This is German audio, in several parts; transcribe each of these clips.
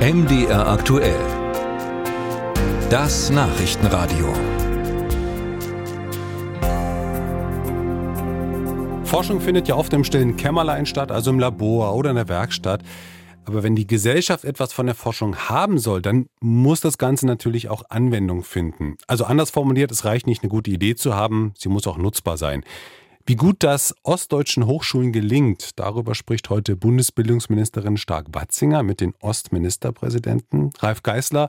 MDR aktuell. Das Nachrichtenradio. Forschung findet ja oft im stillen Kämmerlein statt, also im Labor oder in der Werkstatt. Aber wenn die Gesellschaft etwas von der Forschung haben soll, dann muss das Ganze natürlich auch Anwendung finden. Also anders formuliert, es reicht nicht, eine gute Idee zu haben, sie muss auch nutzbar sein. Wie gut das ostdeutschen Hochschulen gelingt, darüber spricht heute Bundesbildungsministerin Stark-Watzinger mit den Ostministerpräsidenten Ralf Geißler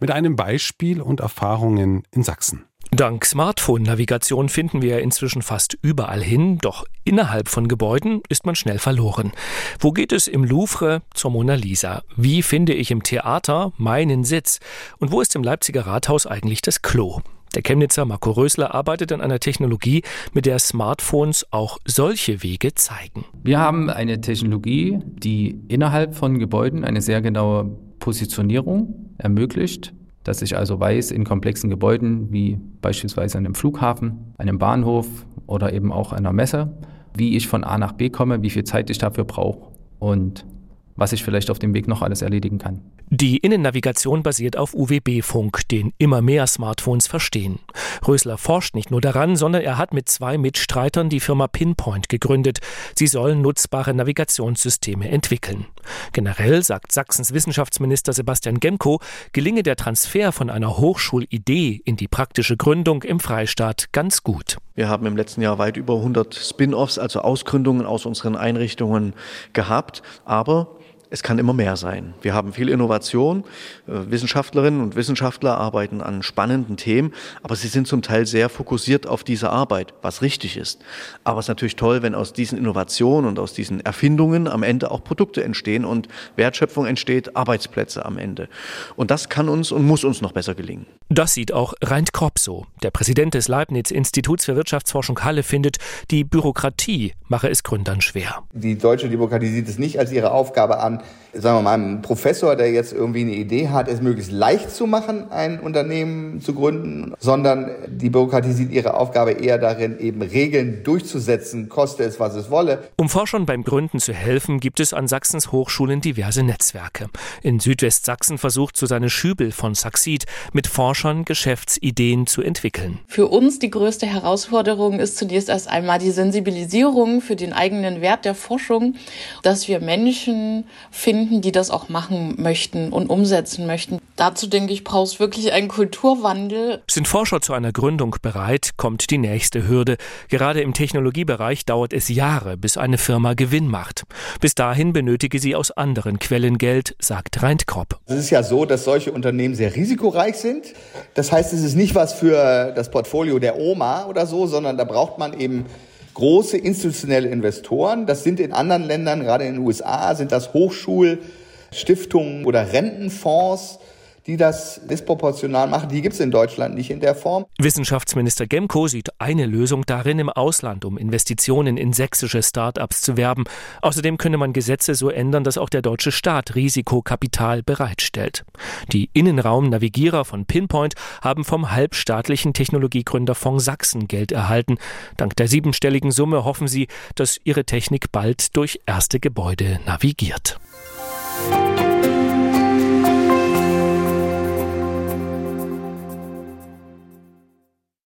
mit einem Beispiel und Erfahrungen in Sachsen. Dank Smartphone-Navigation finden wir inzwischen fast überall hin, doch innerhalb von Gebäuden ist man schnell verloren. Wo geht es im Louvre zur Mona Lisa? Wie finde ich im Theater meinen Sitz? Und wo ist im Leipziger Rathaus eigentlich das Klo? Der Chemnitzer Marco Rösler arbeitet an einer Technologie, mit der Smartphones auch solche Wege zeigen. Wir haben eine Technologie, die innerhalb von Gebäuden eine sehr genaue Positionierung ermöglicht, dass ich also weiß, in komplexen Gebäuden wie beispielsweise einem Flughafen, einem Bahnhof oder eben auch einer Messe, wie ich von A nach B komme, wie viel Zeit ich dafür brauche und was ich vielleicht auf dem Weg noch alles erledigen kann. Die Innennavigation basiert auf UWB-Funk, den immer mehr Smartphones verstehen. Rösler forscht nicht nur daran, sondern er hat mit zwei Mitstreitern die Firma Pinpoint gegründet. Sie sollen nutzbare Navigationssysteme entwickeln. Generell, sagt Sachsens Wissenschaftsminister Sebastian Gemko, gelinge der Transfer von einer Hochschulidee in die praktische Gründung im Freistaat ganz gut. Wir haben im letzten Jahr weit über 100 Spin-offs, also Ausgründungen aus unseren Einrichtungen gehabt, aber es kann immer mehr sein. Wir haben viel Innovation. Äh, Wissenschaftlerinnen und Wissenschaftler arbeiten an spannenden Themen, aber sie sind zum Teil sehr fokussiert auf diese Arbeit, was richtig ist. Aber es ist natürlich toll, wenn aus diesen Innovationen und aus diesen Erfindungen am Ende auch Produkte entstehen und Wertschöpfung entsteht, Arbeitsplätze am Ende. Und das kann uns und muss uns noch besser gelingen. Das sieht auch Reint Kropp so. Der Präsident des Leibniz-Instituts für Wirtschaftsforschung Halle findet, die Bürokratie mache es Gründern schwer. Die deutsche Demokratie sieht es nicht als ihre Aufgabe an, sagen wir mal, einem Professor, der jetzt irgendwie eine Idee hat, es möglichst leicht zu machen, ein Unternehmen zu gründen, sondern die Bürokratie sieht ihre Aufgabe eher darin, eben Regeln durchzusetzen, koste es, was es wolle. Um Forschern beim Gründen zu helfen, gibt es an Sachsens Hochschulen diverse Netzwerke. In Südwestsachsen versucht Susanne Schübel von Saxid mit Forschern Geschäftsideen zu entwickeln. Für uns die größte Herausforderung ist zunächst erst einmal die Sensibilisierung für den eigenen Wert der Forschung, dass wir Menschen finden, die das auch machen möchten und umsetzen möchten. Dazu denke ich, braucht es wirklich einen Kulturwandel. Sind Forscher zu einer Gründung bereit, kommt die nächste Hürde. Gerade im Technologiebereich dauert es Jahre, bis eine Firma Gewinn macht. Bis dahin benötige sie aus anderen Quellen Geld, sagt Reint Kropp. Es ist ja so, dass solche Unternehmen sehr risikoreich sind. Das heißt, es ist nicht was für das Portfolio der Oma oder so, sondern da braucht man eben große institutionelle Investoren. Das sind in anderen Ländern, gerade in den USA, sind das Hochschulstiftungen oder Rentenfonds die das disproportional machen. Die gibt es in Deutschland nicht in der Form. Wissenschaftsminister Gemko sieht eine Lösung darin, im Ausland um Investitionen in sächsische Start-ups zu werben. Außerdem könne man Gesetze so ändern, dass auch der deutsche Staat Risikokapital bereitstellt. Die Innenraumnavigierer von Pinpoint haben vom halbstaatlichen Technologiegründerfonds Sachsen Geld erhalten. Dank der siebenstelligen Summe hoffen sie, dass ihre Technik bald durch erste Gebäude navigiert.